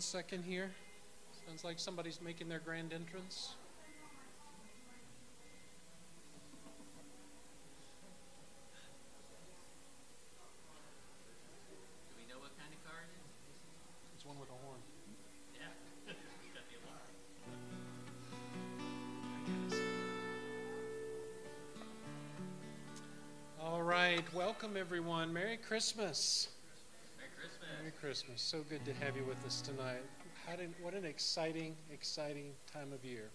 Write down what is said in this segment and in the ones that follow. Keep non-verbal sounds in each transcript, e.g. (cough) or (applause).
One second here. Sounds like somebody's making their grand entrance. Do we know what kind of car it is? It's one with a horn. Yeah. Got the alarm. All right, welcome everyone. Merry Christmas. Christmas. So good to have you with us tonight. Did, what an exciting, exciting time of year.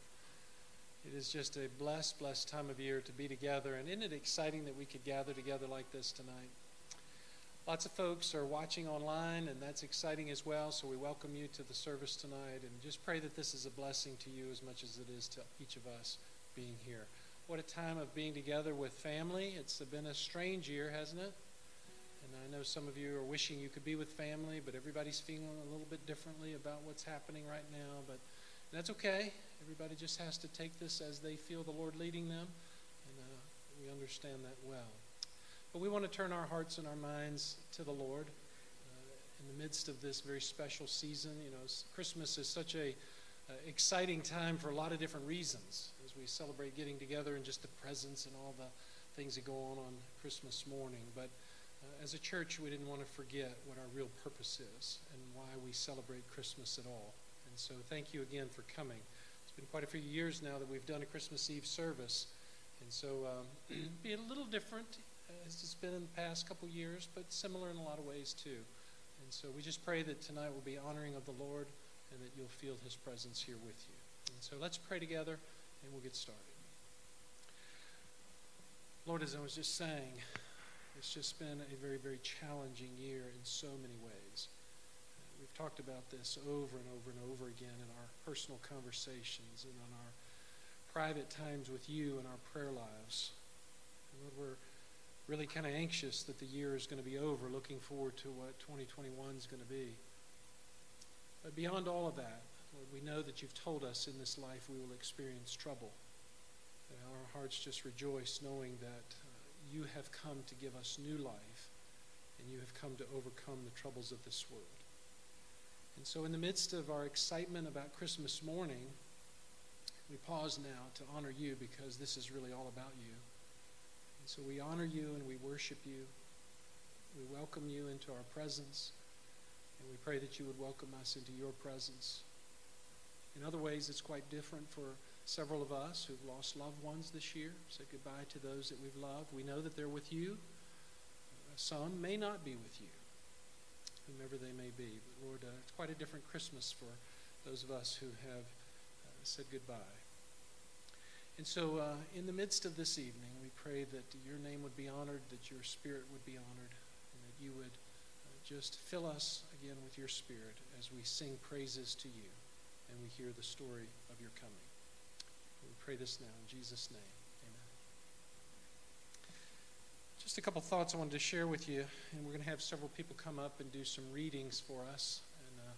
It is just a blessed, blessed time of year to be together. And isn't it exciting that we could gather together like this tonight? Lots of folks are watching online, and that's exciting as well. So we welcome you to the service tonight and just pray that this is a blessing to you as much as it is to each of us being here. What a time of being together with family. It's been a strange year, hasn't it? I know some of you are wishing you could be with family, but everybody's feeling a little bit differently about what's happening right now. But that's okay. Everybody just has to take this as they feel the Lord leading them, and uh, we understand that well. But we want to turn our hearts and our minds to the Lord uh, in the midst of this very special season. You know, Christmas is such a uh, exciting time for a lot of different reasons as we celebrate getting together and just the presents and all the things that go on on Christmas morning. But as a church, we didn't want to forget what our real purpose is and why we celebrate Christmas at all. And so, thank you again for coming. It's been quite a few years now that we've done a Christmas Eve service, and so um, (clears throat) be a little different as it's been in the past couple years, but similar in a lot of ways too. And so, we just pray that tonight will be honoring of the Lord and that you'll feel His presence here with you. And so, let's pray together, and we'll get started. Lord, as I was just saying, it's just been a very, very challenging year in so many ways. We've talked about this over and over and over again in our personal conversations and on our private times with you and our prayer lives. Lord, we're really kind of anxious that the year is going to be over, looking forward to what 2021 is going to be. But beyond all of that, Lord, we know that you've told us in this life we will experience trouble. That our hearts just rejoice knowing that you have come to give us new life and you have come to overcome the troubles of this world. And so, in the midst of our excitement about Christmas morning, we pause now to honor you because this is really all about you. And so, we honor you and we worship you. We welcome you into our presence. And we pray that you would welcome us into your presence. In other ways, it's quite different for several of us who've lost loved ones this year. Said goodbye to those that we've loved. We know that they're with you. Uh, some may not be with you, whomever they may be. But Lord, uh, it's quite a different Christmas for those of us who have uh, said goodbye. And so, uh, in the midst of this evening, we pray that your name would be honored, that your spirit would be honored, and that you would uh, just fill us again with your spirit as we sing praises to you and we hear the story of your coming. We pray this now in Jesus' name. Amen. Just a couple thoughts I wanted to share with you, and we're going to have several people come up and do some readings for us. And uh,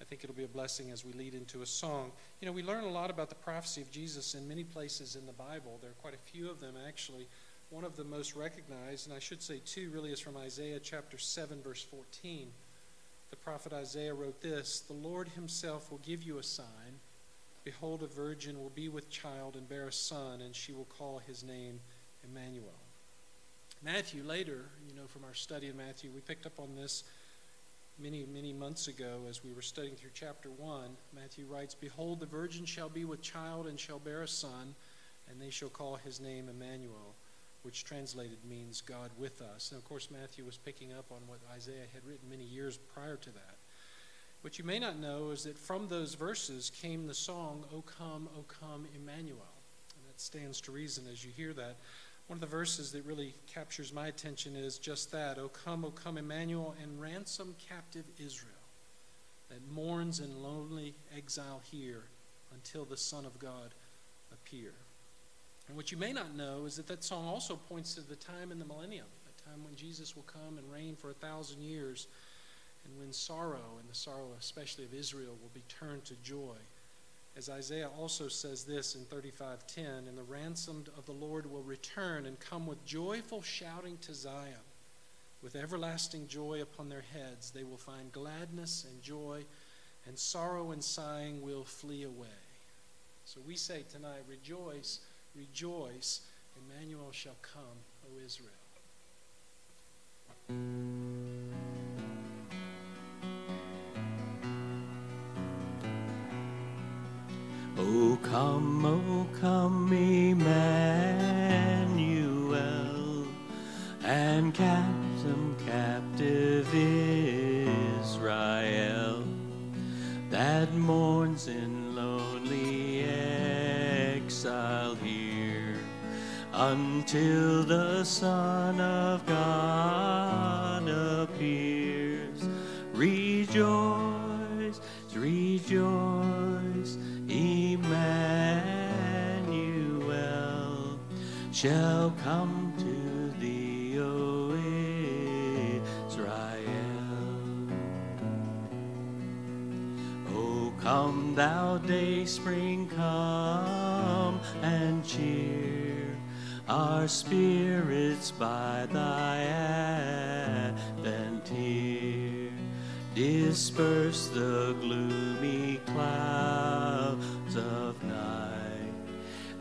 I think it'll be a blessing as we lead into a song. You know, we learn a lot about the prophecy of Jesus in many places in the Bible. There are quite a few of them, actually. One of the most recognized, and I should say two, really is from Isaiah chapter 7, verse 14. The prophet Isaiah wrote this The Lord himself will give you a sign. Behold, a virgin will be with child and bear a son, and she will call his name Emmanuel. Matthew, later, you know, from our study of Matthew, we picked up on this many, many months ago as we were studying through chapter 1. Matthew writes, Behold, the virgin shall be with child and shall bear a son, and they shall call his name Emmanuel, which translated means God with us. And of course, Matthew was picking up on what Isaiah had written many years prior to that. What you may not know is that from those verses came the song, O come, O come, Emmanuel. And that stands to reason as you hear that. One of the verses that really captures my attention is just that O come, O come, Emmanuel, and ransom captive Israel that mourns in lonely exile here until the Son of God appear. And what you may not know is that that song also points to the time in the millennium, the time when Jesus will come and reign for a thousand years, and when sorrow, and the sorrow especially of Israel, will be turned to joy. As Isaiah also says this in 35:10, and the ransomed of the Lord will return and come with joyful shouting to Zion. With everlasting joy upon their heads, they will find gladness and joy and sorrow and sighing will flee away. So we say tonight, rejoice, rejoice, Emmanuel shall come, O Israel. O come, O come, Emmanuel, and captive, captive Israel that mourns in lonely exile here until the Son of God appears. Rejoice, rejoice, shall come to thee, O Israel. O come, thou day spring, come and cheer our spirits by thy advent here. Disperse the gloomy clouds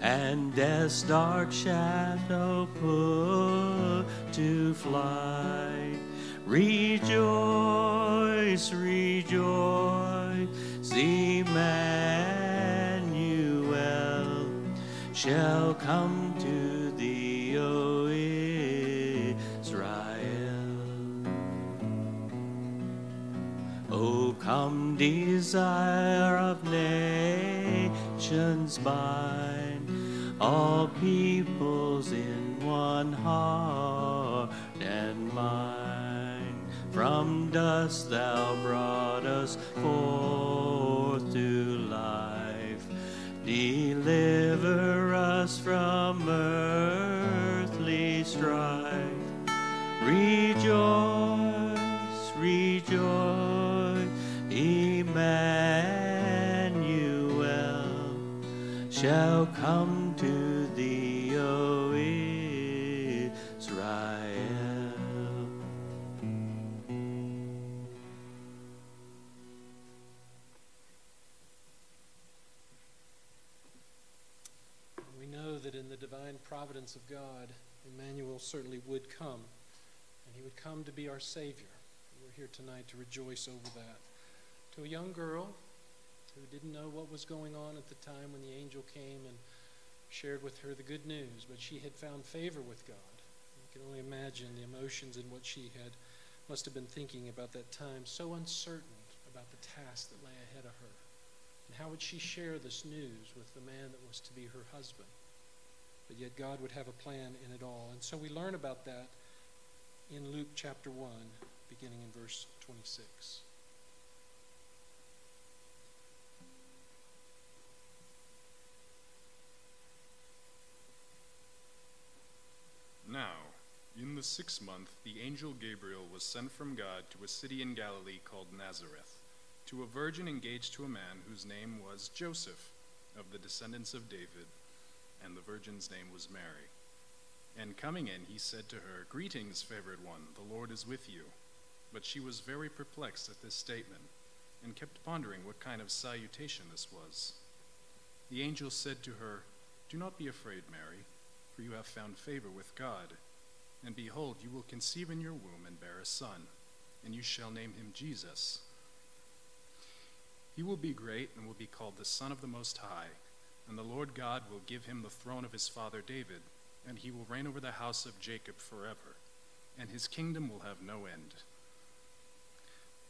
and death's dark shadow put to flight. Rejoice, rejoice, Emmanuel shall come to thee, O Israel. O come, desire of nations bind all peoples in one heart and mind. From dust thou brought us forth to life. Deliver us from earthly strife. Rejoice, rejoice, Emmanuel shall come providence of God, Emmanuel certainly would come, and he would come to be our Savior. We're here tonight to rejoice over that. To a young girl who didn't know what was going on at the time when the angel came and shared with her the good news, but she had found favor with God. You can only imagine the emotions and what she had must have been thinking about that time, so uncertain about the task that lay ahead of her. And how would she share this news with the man that was to be her husband? But yet God would have a plan in it all. And so we learn about that in Luke chapter 1, beginning in verse 26. Now, in the sixth month, the angel Gabriel was sent from God to a city in Galilee called Nazareth, to a virgin engaged to a man whose name was Joseph, of the descendants of David, and the virgin's name was Mary. And coming in, he said to her, Greetings, favored one, the Lord is with you. But she was very perplexed at this statement, and kept pondering what kind of salutation this was. The angel said to her, Do not be afraid, Mary for you have found favor with God. And behold, you will conceive in your womb and bear a son, and you shall name him Jesus. He will be great and will be called the Son of the Most High, and the Lord God will give him the throne of his father David, and he will reign over the house of Jacob forever, and his kingdom will have no end.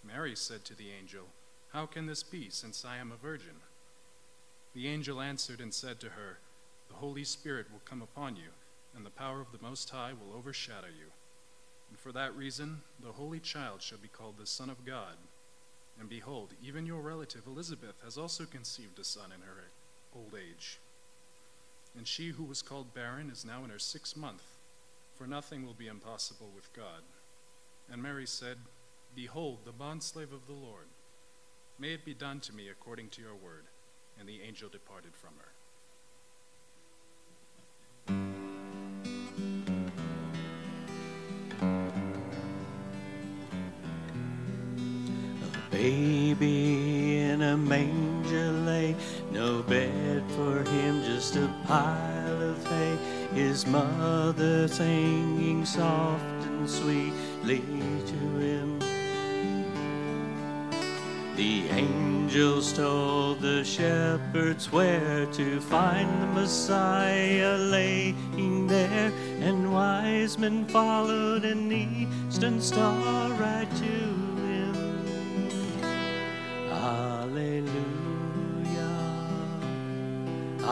Mary said to the angel, How can this be, since I am a virgin? The angel answered and said to her, the Holy Spirit will come upon you, and the power of the Most High will overshadow you. And for that reason, the Holy Child shall be called the Son of God. And behold, even your relative Elizabeth has also conceived a son in her old age. And she who was called barren is now in her sixth month, for nothing will be impossible with God. And Mary said, Behold, the bondslave of the Lord. May it be done to me according to your word. And the angel departed from her. A baby in a manger no bed for him, just a pile of hay. His mother singing soft and sweetly to him. The angels told the shepherds where to find the Messiah laying there, and wise men followed an eastern star right to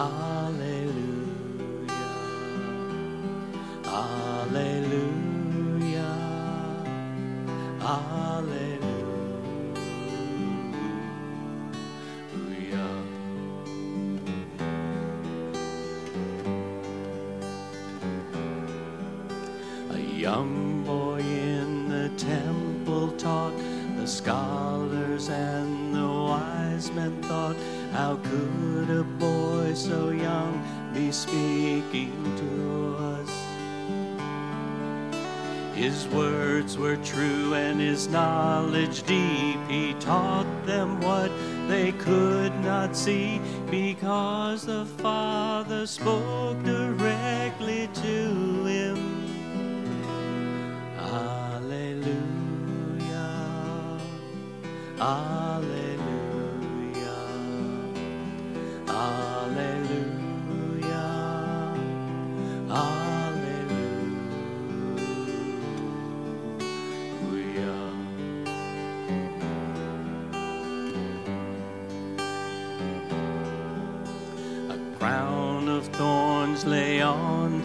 Alleluia, Alleluia, Alleluia. A young boy in the temple taught the the men thought, How could a boy so young be speaking to us? His words were true and his knowledge deep. He taught them what they could not see because the Father spoke directly to him. Alleluia. Alleluia.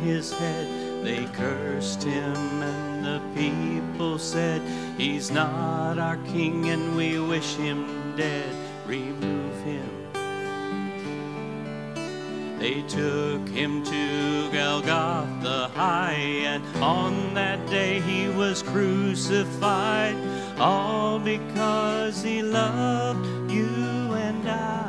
His head. They cursed him, and the people said, He's not our king, and we wish him dead. Remove him. They took him to Golgotha high, and on that day he was crucified, all because he loved you and I.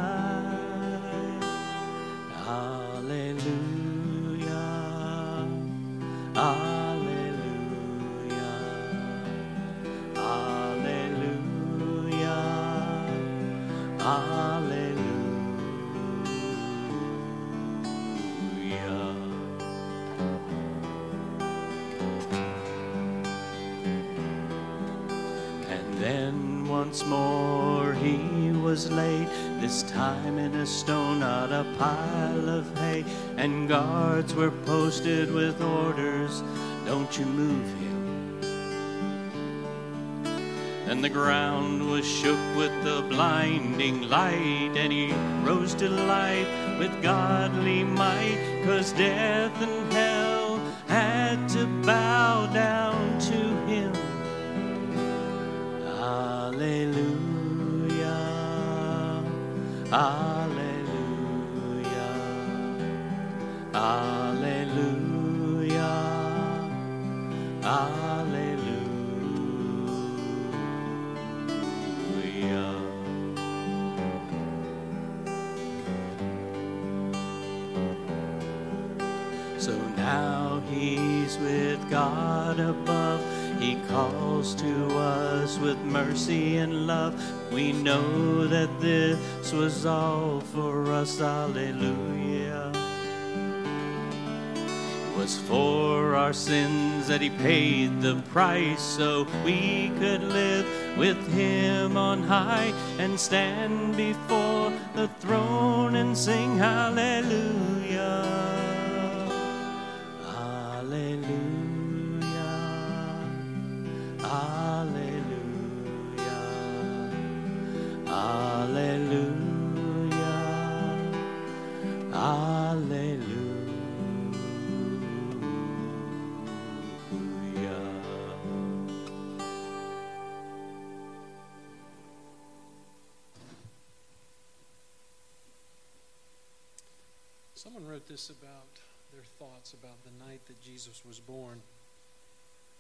then once more he was laid, this time in a stone, not a pile of hay. And guards were posted with orders, don't you move him. And the ground was shook with the blinding light, and he rose to life with godly might, cause death and hell had to bow down Alleluia. Alleluia. Alleluia. So now he's with God above. He calls to us with mercy and love. We know that this was all for us. Hallelujah. It was for our sins that he paid the price so we could live with him on high and stand before the throne and sing hallelujah. About their thoughts about the night that Jesus was born.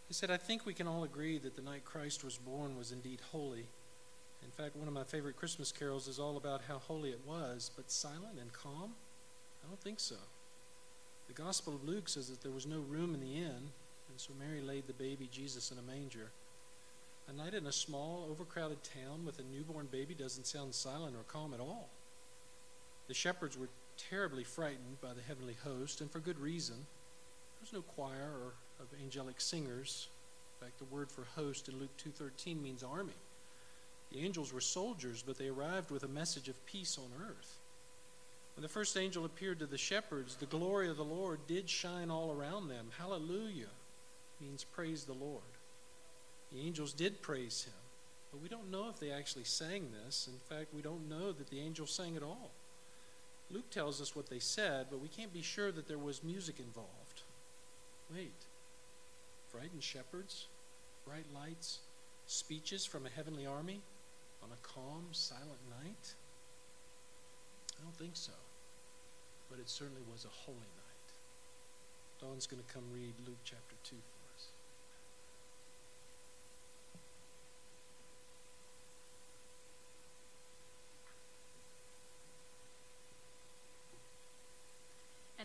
He said, I think we can all agree that the night Christ was born was indeed holy. In fact, one of my favorite Christmas carols is all about how holy it was, but silent and calm? I don't think so. The Gospel of Luke says that there was no room in the inn, and so Mary laid the baby Jesus in a manger. A night in a small, overcrowded town with a newborn baby doesn't sound silent or calm at all. The shepherds were terribly frightened by the heavenly host, and for good reason. There was no choir or of angelic singers. In fact, the word for host in Luke 2:13 means army. The angels were soldiers, but they arrived with a message of peace on earth. When the first angel appeared to the shepherds, the glory of the Lord did shine all around them. Hallelujah means praise the Lord. The angels did praise him, but we don't know if they actually sang this. In fact, we don't know that the angels sang at all. Luke tells us what they said, but we can't be sure that there was music involved. Wait, frightened shepherds, bright lights, speeches from a heavenly army on a calm, silent night? I don't think so, but it certainly was a holy night. Dawn's going to come read Luke chapter 2 for us.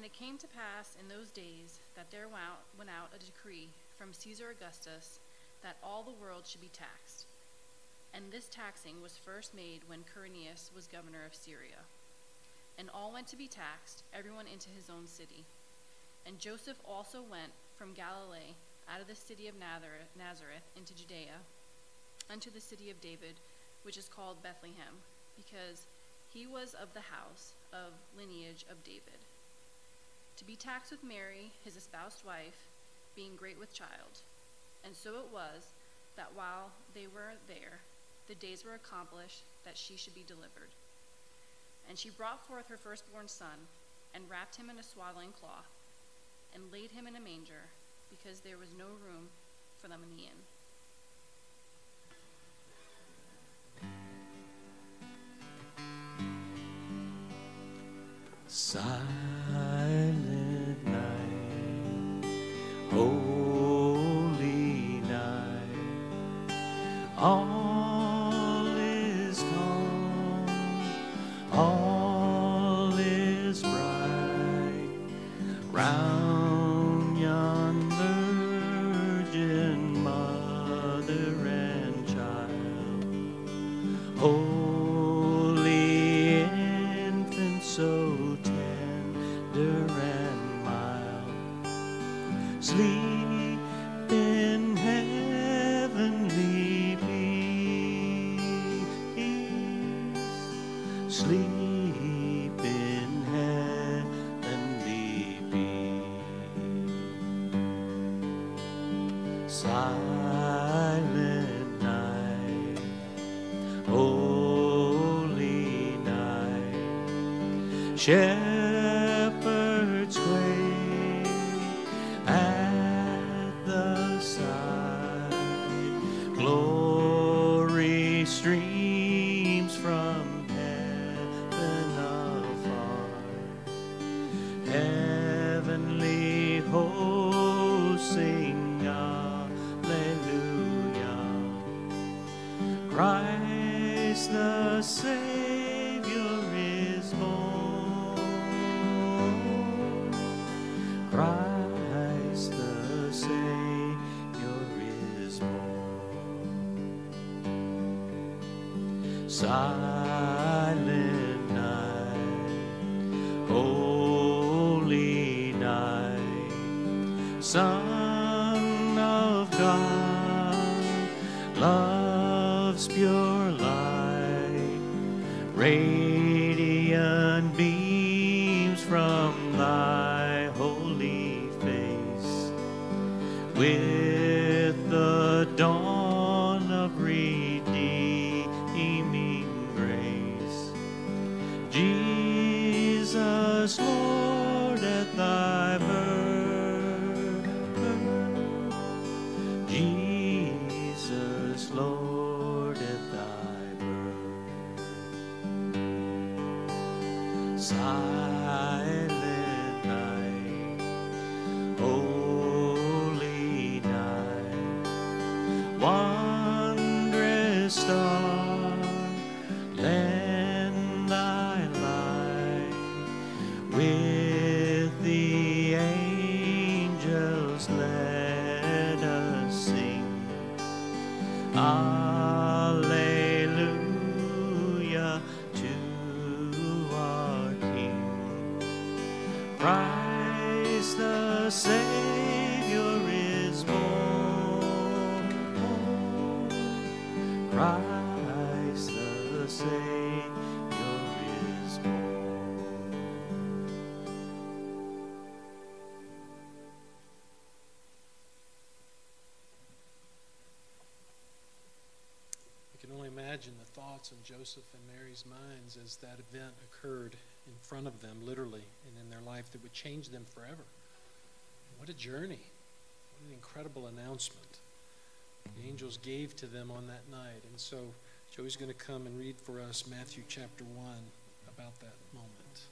And it came to pass in those days that there went out, a decree from Caesar Augustus that all the world should be taxed. And this taxing was first made when Quirinius was governor of Syria. And all went to be taxed, everyone into his own city. And Joseph also went from Galilee out of the city of Nazareth, into Judea, unto the city of David, which is called Bethlehem, because he was of the house of lineage of David to be taxed with Mary, his espoused wife, being great with child. And so it was that while they were there, the days were accomplished that she should be delivered. And she brought forth her firstborn son, and wrapped him in a swaddling cloth, and laid him in a manger, because there was no room for them in the inn. Silent holy shepherds of God, love's pure light, radiant can only imagine the thoughts in Joseph and Mary's minds as that event occurred in front of them, literally, and in their life that would change them forever. What a journey. What an incredible announcement. The angels gave to them on that night. And so Joey's going to come and read for us Matthew chapter 1 about that moment.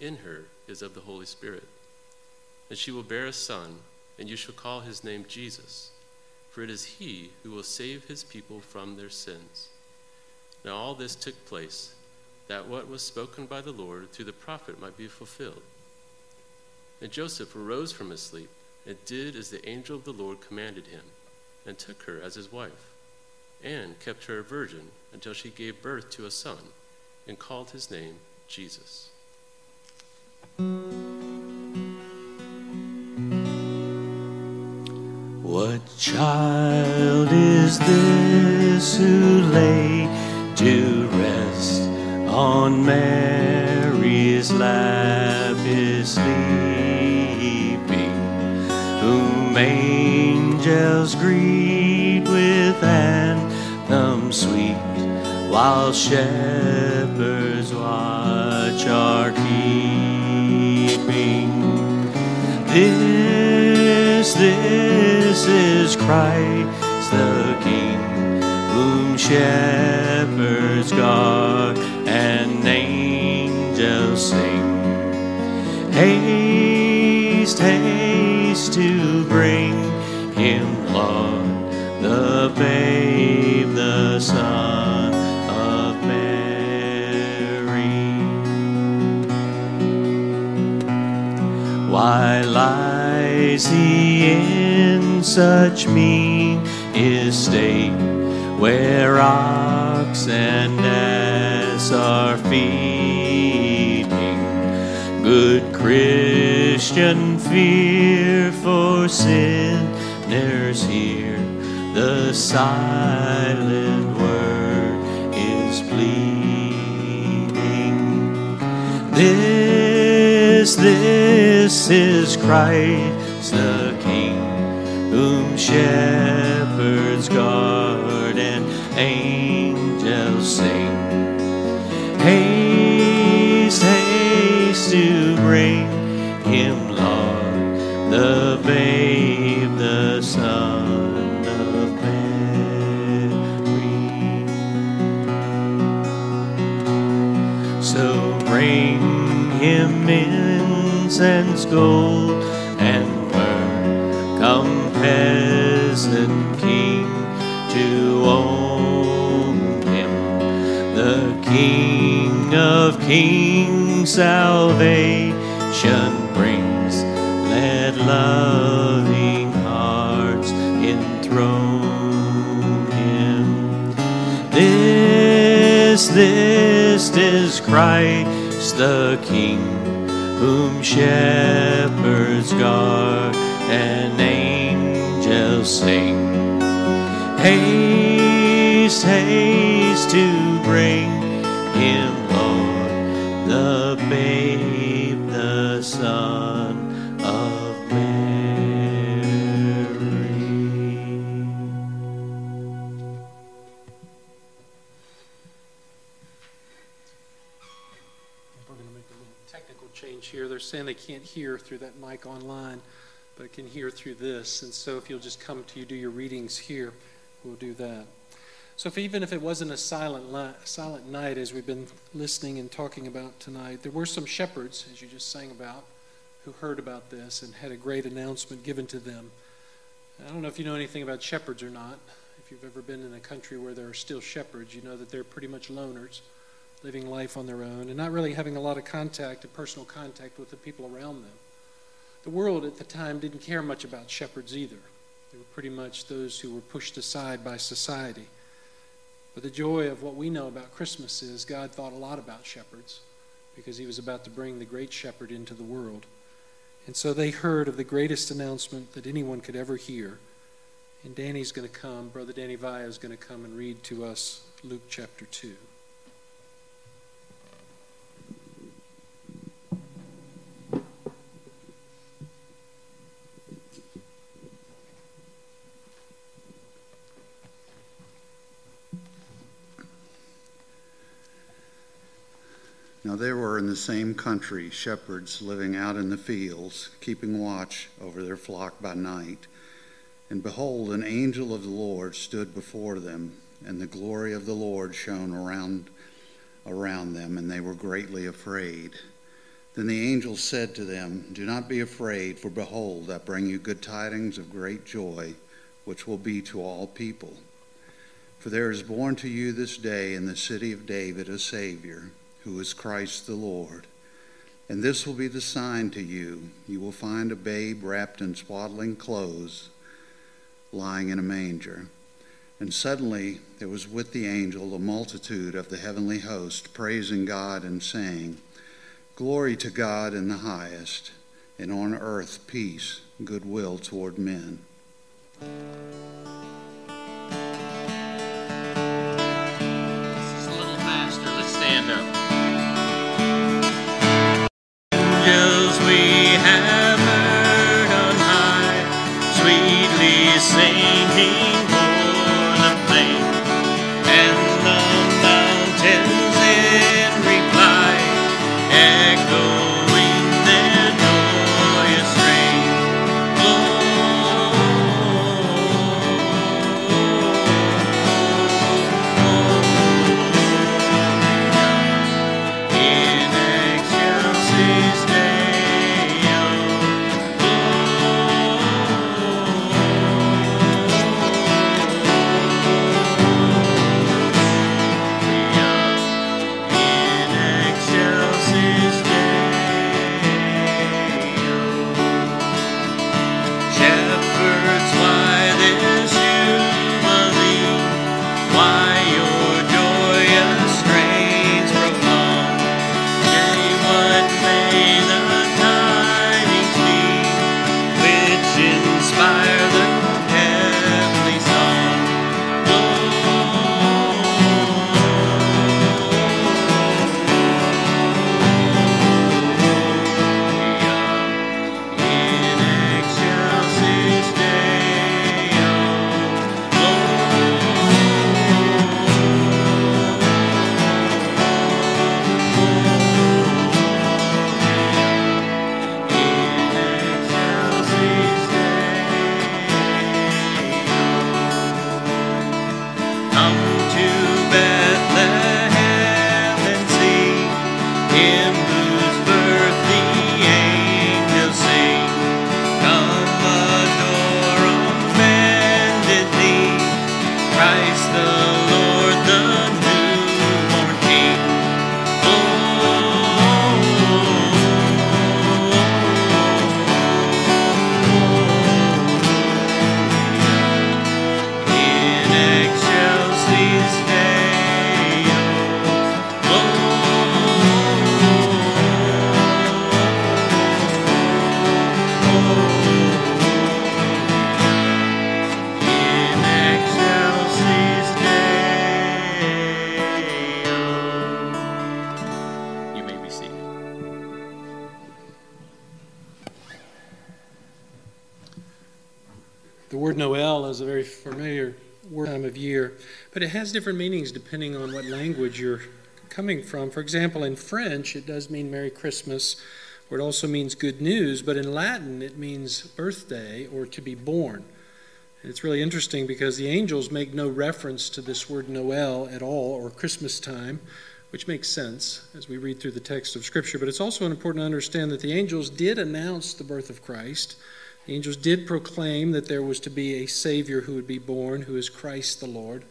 in her is of the Holy Spirit. And she will bear a son, and you shall call his name Jesus, for it is he who will save his people from their sins. Now all this took place, that what was spoken by the Lord through the prophet might be fulfilled. And Joseph arose from his sleep, and did as the angel of the Lord commanded him, and took her as his wife, and kept her a virgin until she gave birth to a son, and called his name Jesus. What child is this who lay to rest on Mary's lap is sleeping, whom angels greet with anthem sweet, while shepherds watch our This, this is Christ the King, whom shepherds guard and angels sing. Haste, haste to bring him, Lord, the babe, such mean estate, where ox and ass are feeding? Good Christian, fear for sinners here. The silent word is pleading. This, this is Christ shepherds guard and angels sing. Haste, haste to bring him, Lord, the babe, the Son of Mary. So bring him incense, gold, salvation brings. Let loving hearts enthrone him. This, this is Christ the King, whom shepherds guard and angels sing. Haste, haste hear through that mic online, but can hear through this. And so if you'll just come to you, do your readings here, we'll do that. So if even if it wasn't a silent, li- silent night as we've been listening and talking about tonight, there were some shepherds, as you just sang about, who heard about this and had a great announcement given to them. I don't know if you know anything about shepherds or not. If you've ever been in a country where there are still shepherds, you know that they're pretty much loners, living life on their own and not really having a lot of contact and personal contact with the people around them. The world at the time didn't care much about shepherds either. They were pretty much those who were pushed aside by society. But the joy of what we know about Christmas is God thought a lot about shepherds because he was about to bring the great shepherd into the world. And so they heard of the greatest announcement that anyone could ever hear. And Danny's going to come, Brother Danny Vaya is going to come and read to us Luke chapter 2. Now there were in the same country shepherds living out in the fields, keeping watch over their flock by night. And behold, an angel of the Lord stood before them, and the glory of the Lord shone around, around them, and they were greatly afraid. Then the angel said to them, Do not be afraid, for behold, I bring you good tidings of great joy, which will be to all people. For there is born to you this day in the city of David a Savior who is Christ the Lord. And this will be the sign to you you will find a babe wrapped in swaddling clothes lying in a manger. And suddenly there was with the angel a multitude of the heavenly host, praising God and saying, Glory to God in the highest, and on earth peace, goodwill toward men. But it has different meanings depending on what language you're coming from. For example, in French, it does mean Merry Christmas, where it also means good news, but in Latin it means birthday or to be born. And it's really interesting because the angels make no reference to this word Noel at all or Christmas time, which makes sense as we read through the text of Scripture. But it's also important to understand that the angels did announce the birth of Christ. The angels did proclaim that there was to be a Savior who would be born, who is Christ the Lord.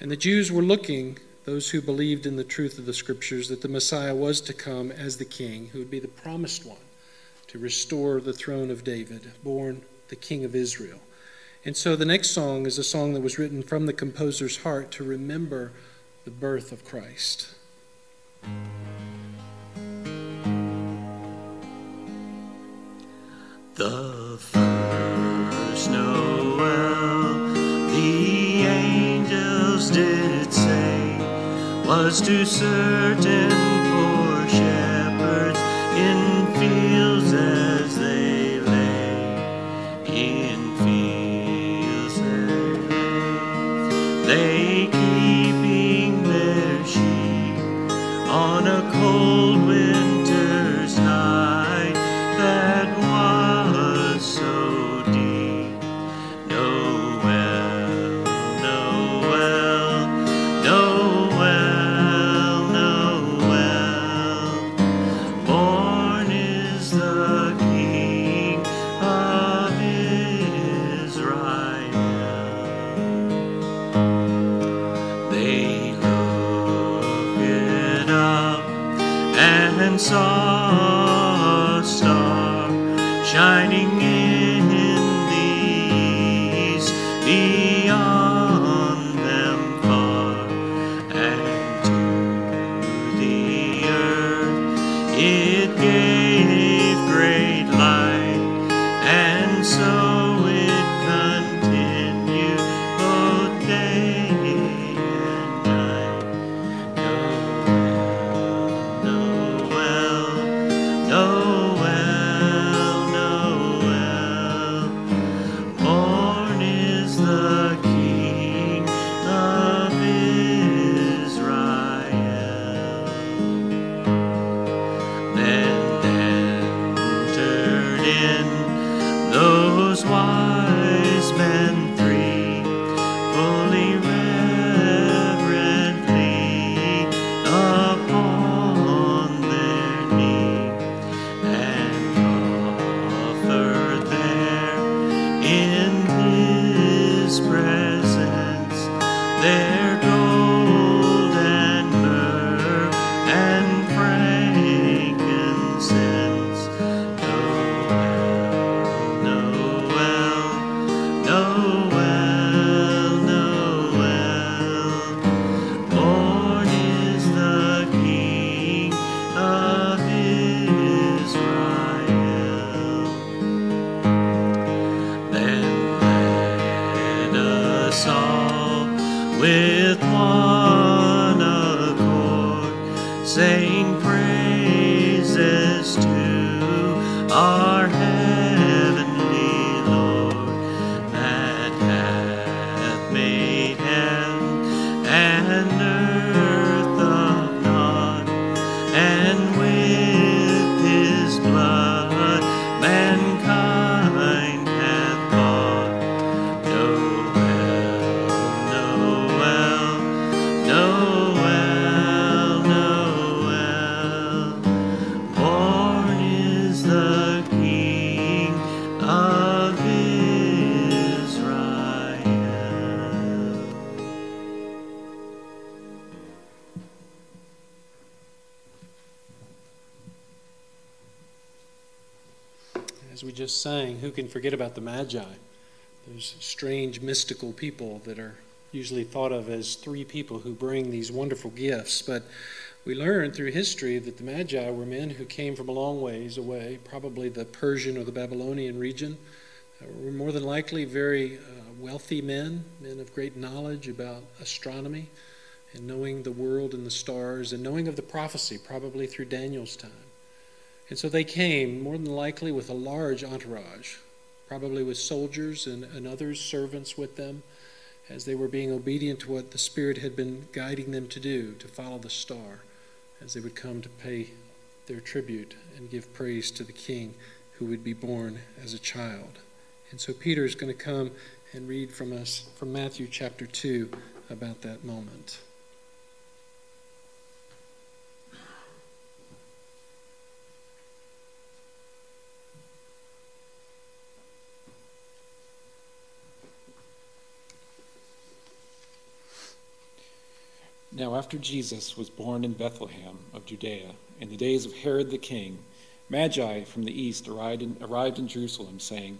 And the Jews were looking, those who believed in the truth of the Scriptures, that the Messiah was to come as the King, who would be the promised one to restore the throne of David, born the King of Israel. And so the next song is a song that was written from the composer's heart to remember the birth of Christ. The first Noel, did say, was to certain just sang, who can forget about the Magi? Those strange mystical people that are usually thought of as three people who bring these wonderful gifts. But we learn through history that the Magi were men who came from a long ways away, probably the Persian or the Babylonian region. Uh, were more than likely very uh, wealthy men, men of great knowledge about astronomy and knowing the world and the stars and knowing of the prophecy, probably through Daniel's time. And so they came, more than likely, with a large entourage, probably with soldiers and, and others, servants with them, as they were being obedient to what the Spirit had been guiding them to do, to follow the star, as they would come to pay their tribute and give praise to the King who would be born as a child. And so Peter is going to come and read from us from Matthew chapter 2 about that moment. Now, after Jesus was born in Bethlehem of Judea, in the days of Herod the king, Magi from the east arrived in, arrived in Jerusalem, saying,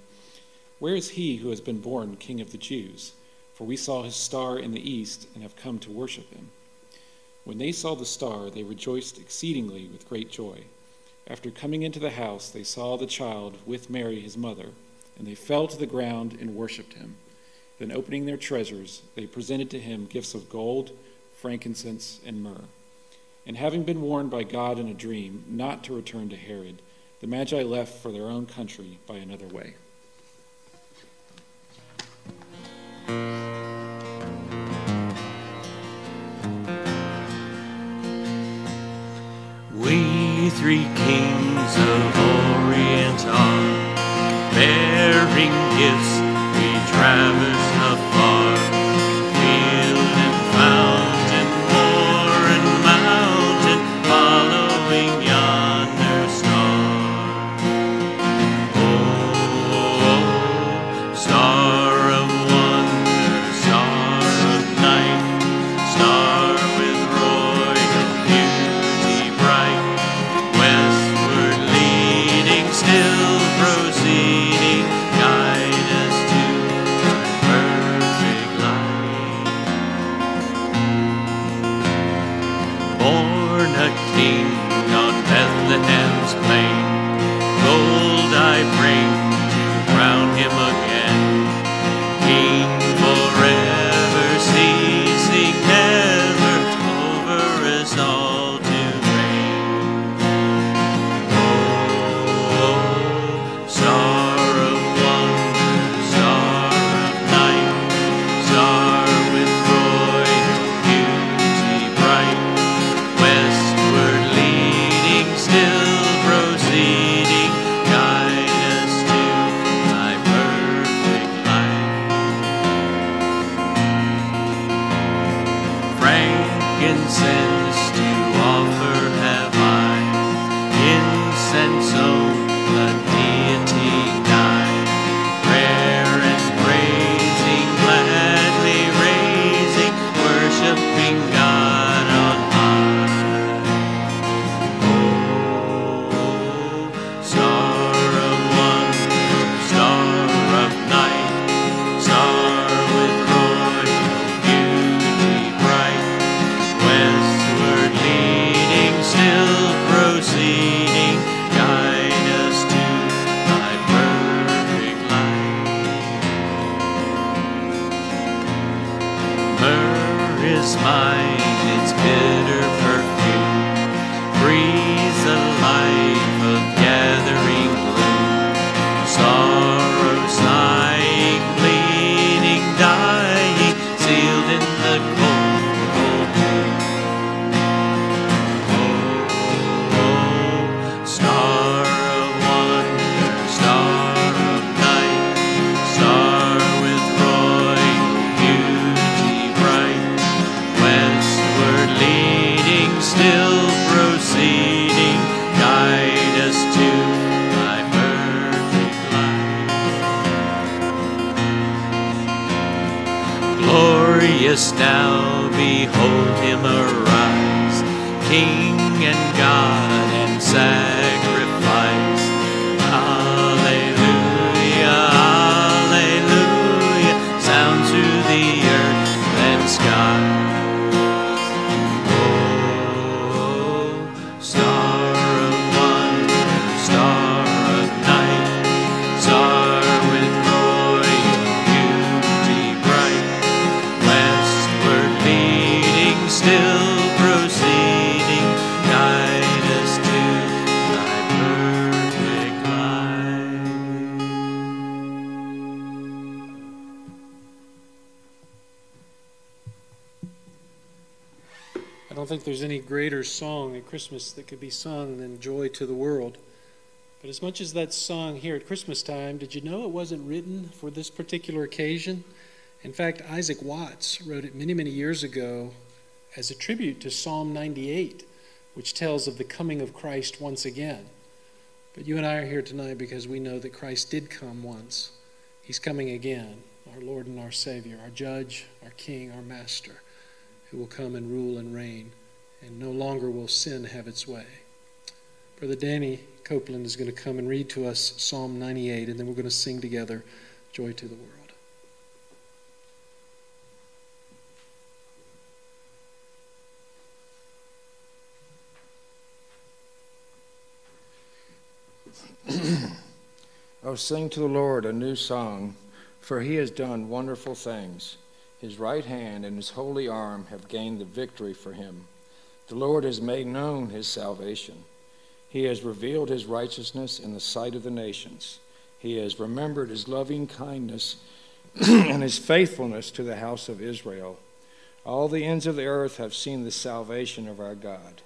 Where is he who has been born king of the Jews? For we saw his star in the east and have come to worship him. When they saw the star, they rejoiced exceedingly with great joy. After coming into the house, they saw the child with Mary his mother, and they fell to the ground and worshipped him. Then, opening their treasures, they presented to him gifts of gold frankincense, and myrrh. And having been warned by God in a dream not to return to Herod, the Magi left for their own country by another way. We three kings of Orient are bearing gifts. We traverse on greater song at Christmas that could be sung than Joy to the World. But as much as that song here at Christmas time, did you know it wasn't written for this particular occasion? In fact, Isaac Watts wrote it many, many years ago as a tribute to Psalm 98, which tells of the coming of Christ once again. But you and I are here tonight because we know that Christ did come once. He's coming again, our Lord and our Savior, our Judge, our King, our Master, who will come and rule and reign, and no longer will sin have its way. Brother Danny Copeland is going to come and read to us Psalm 98, and then we're going to sing together Joy to the World. (clears throat) Oh, sing to the Lord a new song, for he has done wonderful things. His right hand and his holy arm have gained the victory for him. The Lord has made known his salvation. He has revealed his righteousness in the sight of the nations. He has remembered his loving kindness (clears throat) and his faithfulness to the house of Israel. All the ends of the earth have seen the salvation of our God.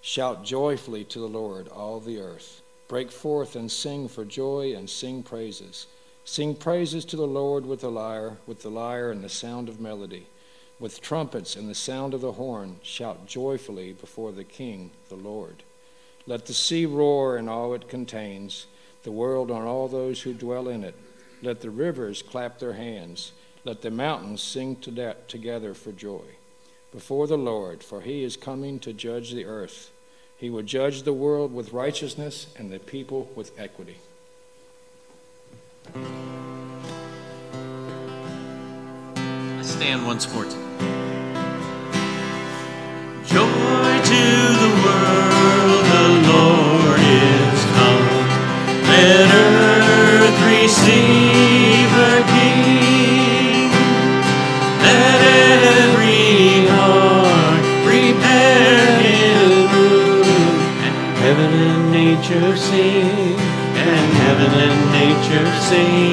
Shout joyfully to the Lord, all the earth. Break forth and sing for joy and sing praises. Sing praises to the Lord with the lyre, with the lyre and the sound of melody. With trumpets and the sound of the horn, shout joyfully before the King, the Lord. Let the sea roar and all it contains, the world and all those who dwell in it. Let the rivers clap their hands. Let the mountains sing to together for joy before the Lord, for he is coming to judge the earth. He will judge the world with righteousness and the people with equity. I stand once more. Joy to the world, the Lord is come. Let earth receive her King. Let every heart prepare him room. And heaven and nature sing, and heaven and nature sing,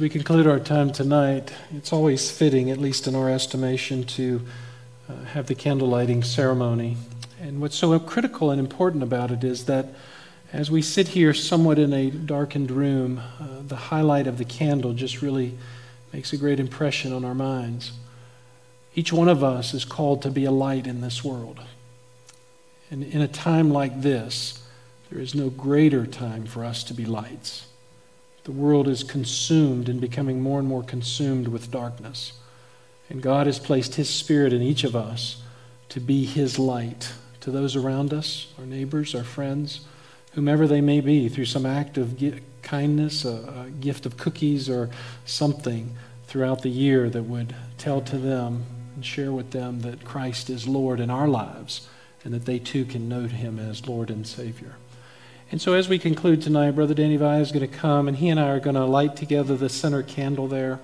As we conclude our time tonight, it's always fitting, at least in our estimation, to uh, have the candle lighting ceremony. And what's so critical and important about it is that as we sit here somewhat in a darkened room, uh, the highlight of the candle just really makes a great impression on our minds. Each one of us is called to be a light in this world. And in a time like this, there is no greater time for us to be lights. The world is consumed and becoming more and more consumed with darkness. And God has placed His Spirit in each of us to be His light to those around us, our neighbors, our friends, whomever they may be, through some act of kindness, a, a gift of cookies, or something throughout the year that would tell to them and share with them that Christ is Lord in our lives and that they too can know Him as Lord and Savior. And so, as we conclude tonight, Brother Danny Vai is going to come and he and I are going to light together the center candle there.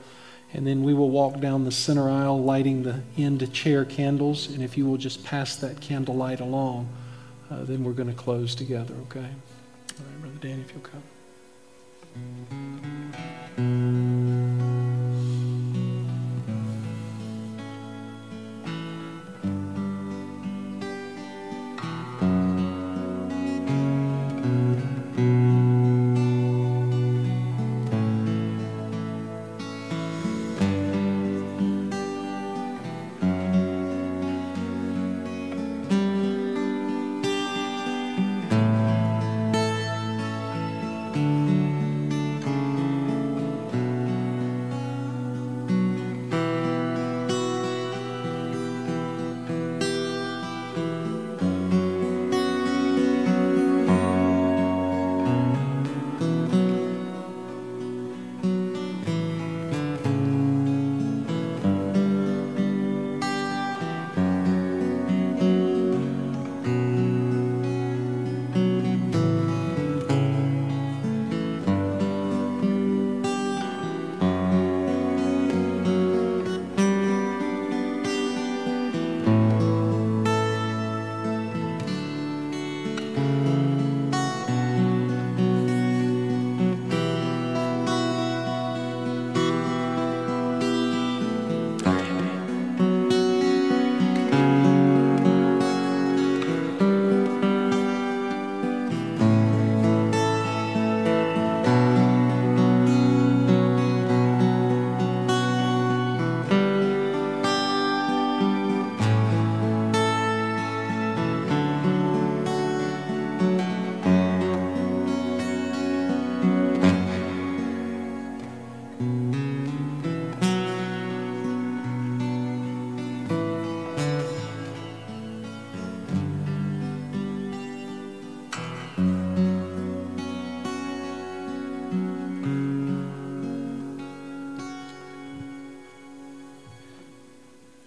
And then we will walk down the center aisle lighting the end chair candles. And if you will just pass that candle light along, uh, then we're going to close together, okay? All right, Brother Danny, if you'll come.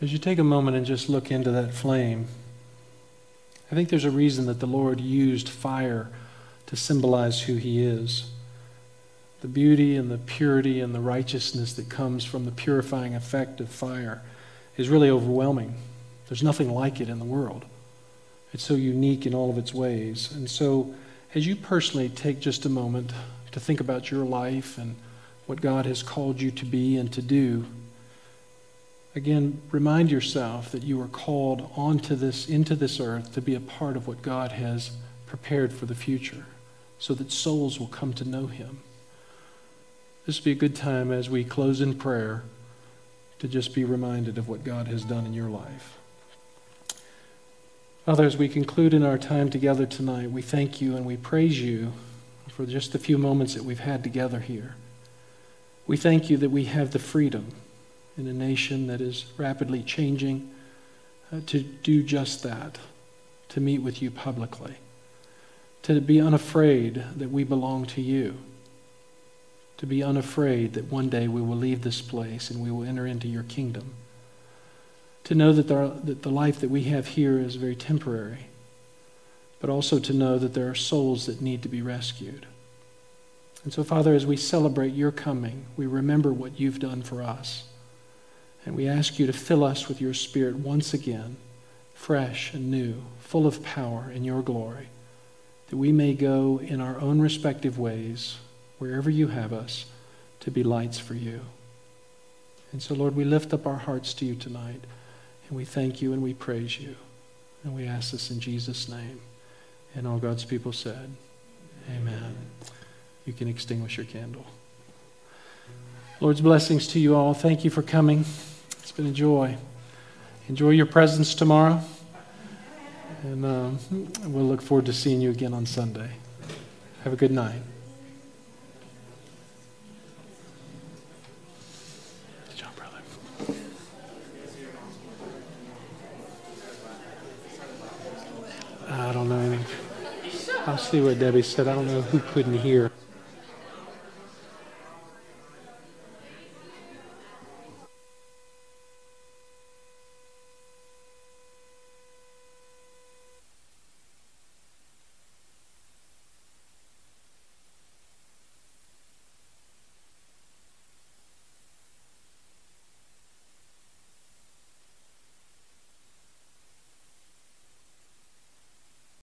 As you take a moment and just look into that flame, I think there's a reason that the Lord used fire to symbolize who He is. The beauty and the purity and the righteousness that comes from the purifying effect of fire is really overwhelming. There's nothing like it in the world. It's so unique in all of its ways. And so, as you personally take just a moment to think about your life and what God has called you to be and to do, Again, remind yourself that you are called onto this, into this earth to be a part of what God has prepared for the future so that souls will come to know Him. This would be a good time as we close in prayer to just be reminded of what God has done in your life. Father, as we conclude in our time together tonight, we thank you and we praise you for just the few moments that we've had together here. We thank you that we have the freedom in a nation that is rapidly changing, uh, to do just that, to meet with you publicly, to be unafraid that we belong to you, to be unafraid that one day we will leave this place and we will enter into your kingdom, to know that, there, that the life that we have here is very temporary, but also to know that there are souls that need to be rescued. And so, Father, as we celebrate your coming, we remember what you've done for us. And we ask you to fill us with your Spirit once again, fresh and new, full of power in your glory, that we may go in our own respective ways, wherever you have us, to be lights for you. And so, Lord, we lift up our hearts to you tonight, and we thank you and we praise you. And we ask this in Jesus' name. And all God's people said, Amen. You can extinguish your candle. Lord's blessings to you all. Thank you for coming. It's been a joy. Enjoy your presents tomorrow. And um, we'll look forward to seeing you again on Sunday. Have a good night. I don't know anything. I'll see what Debbie said. I don't know who couldn't hear.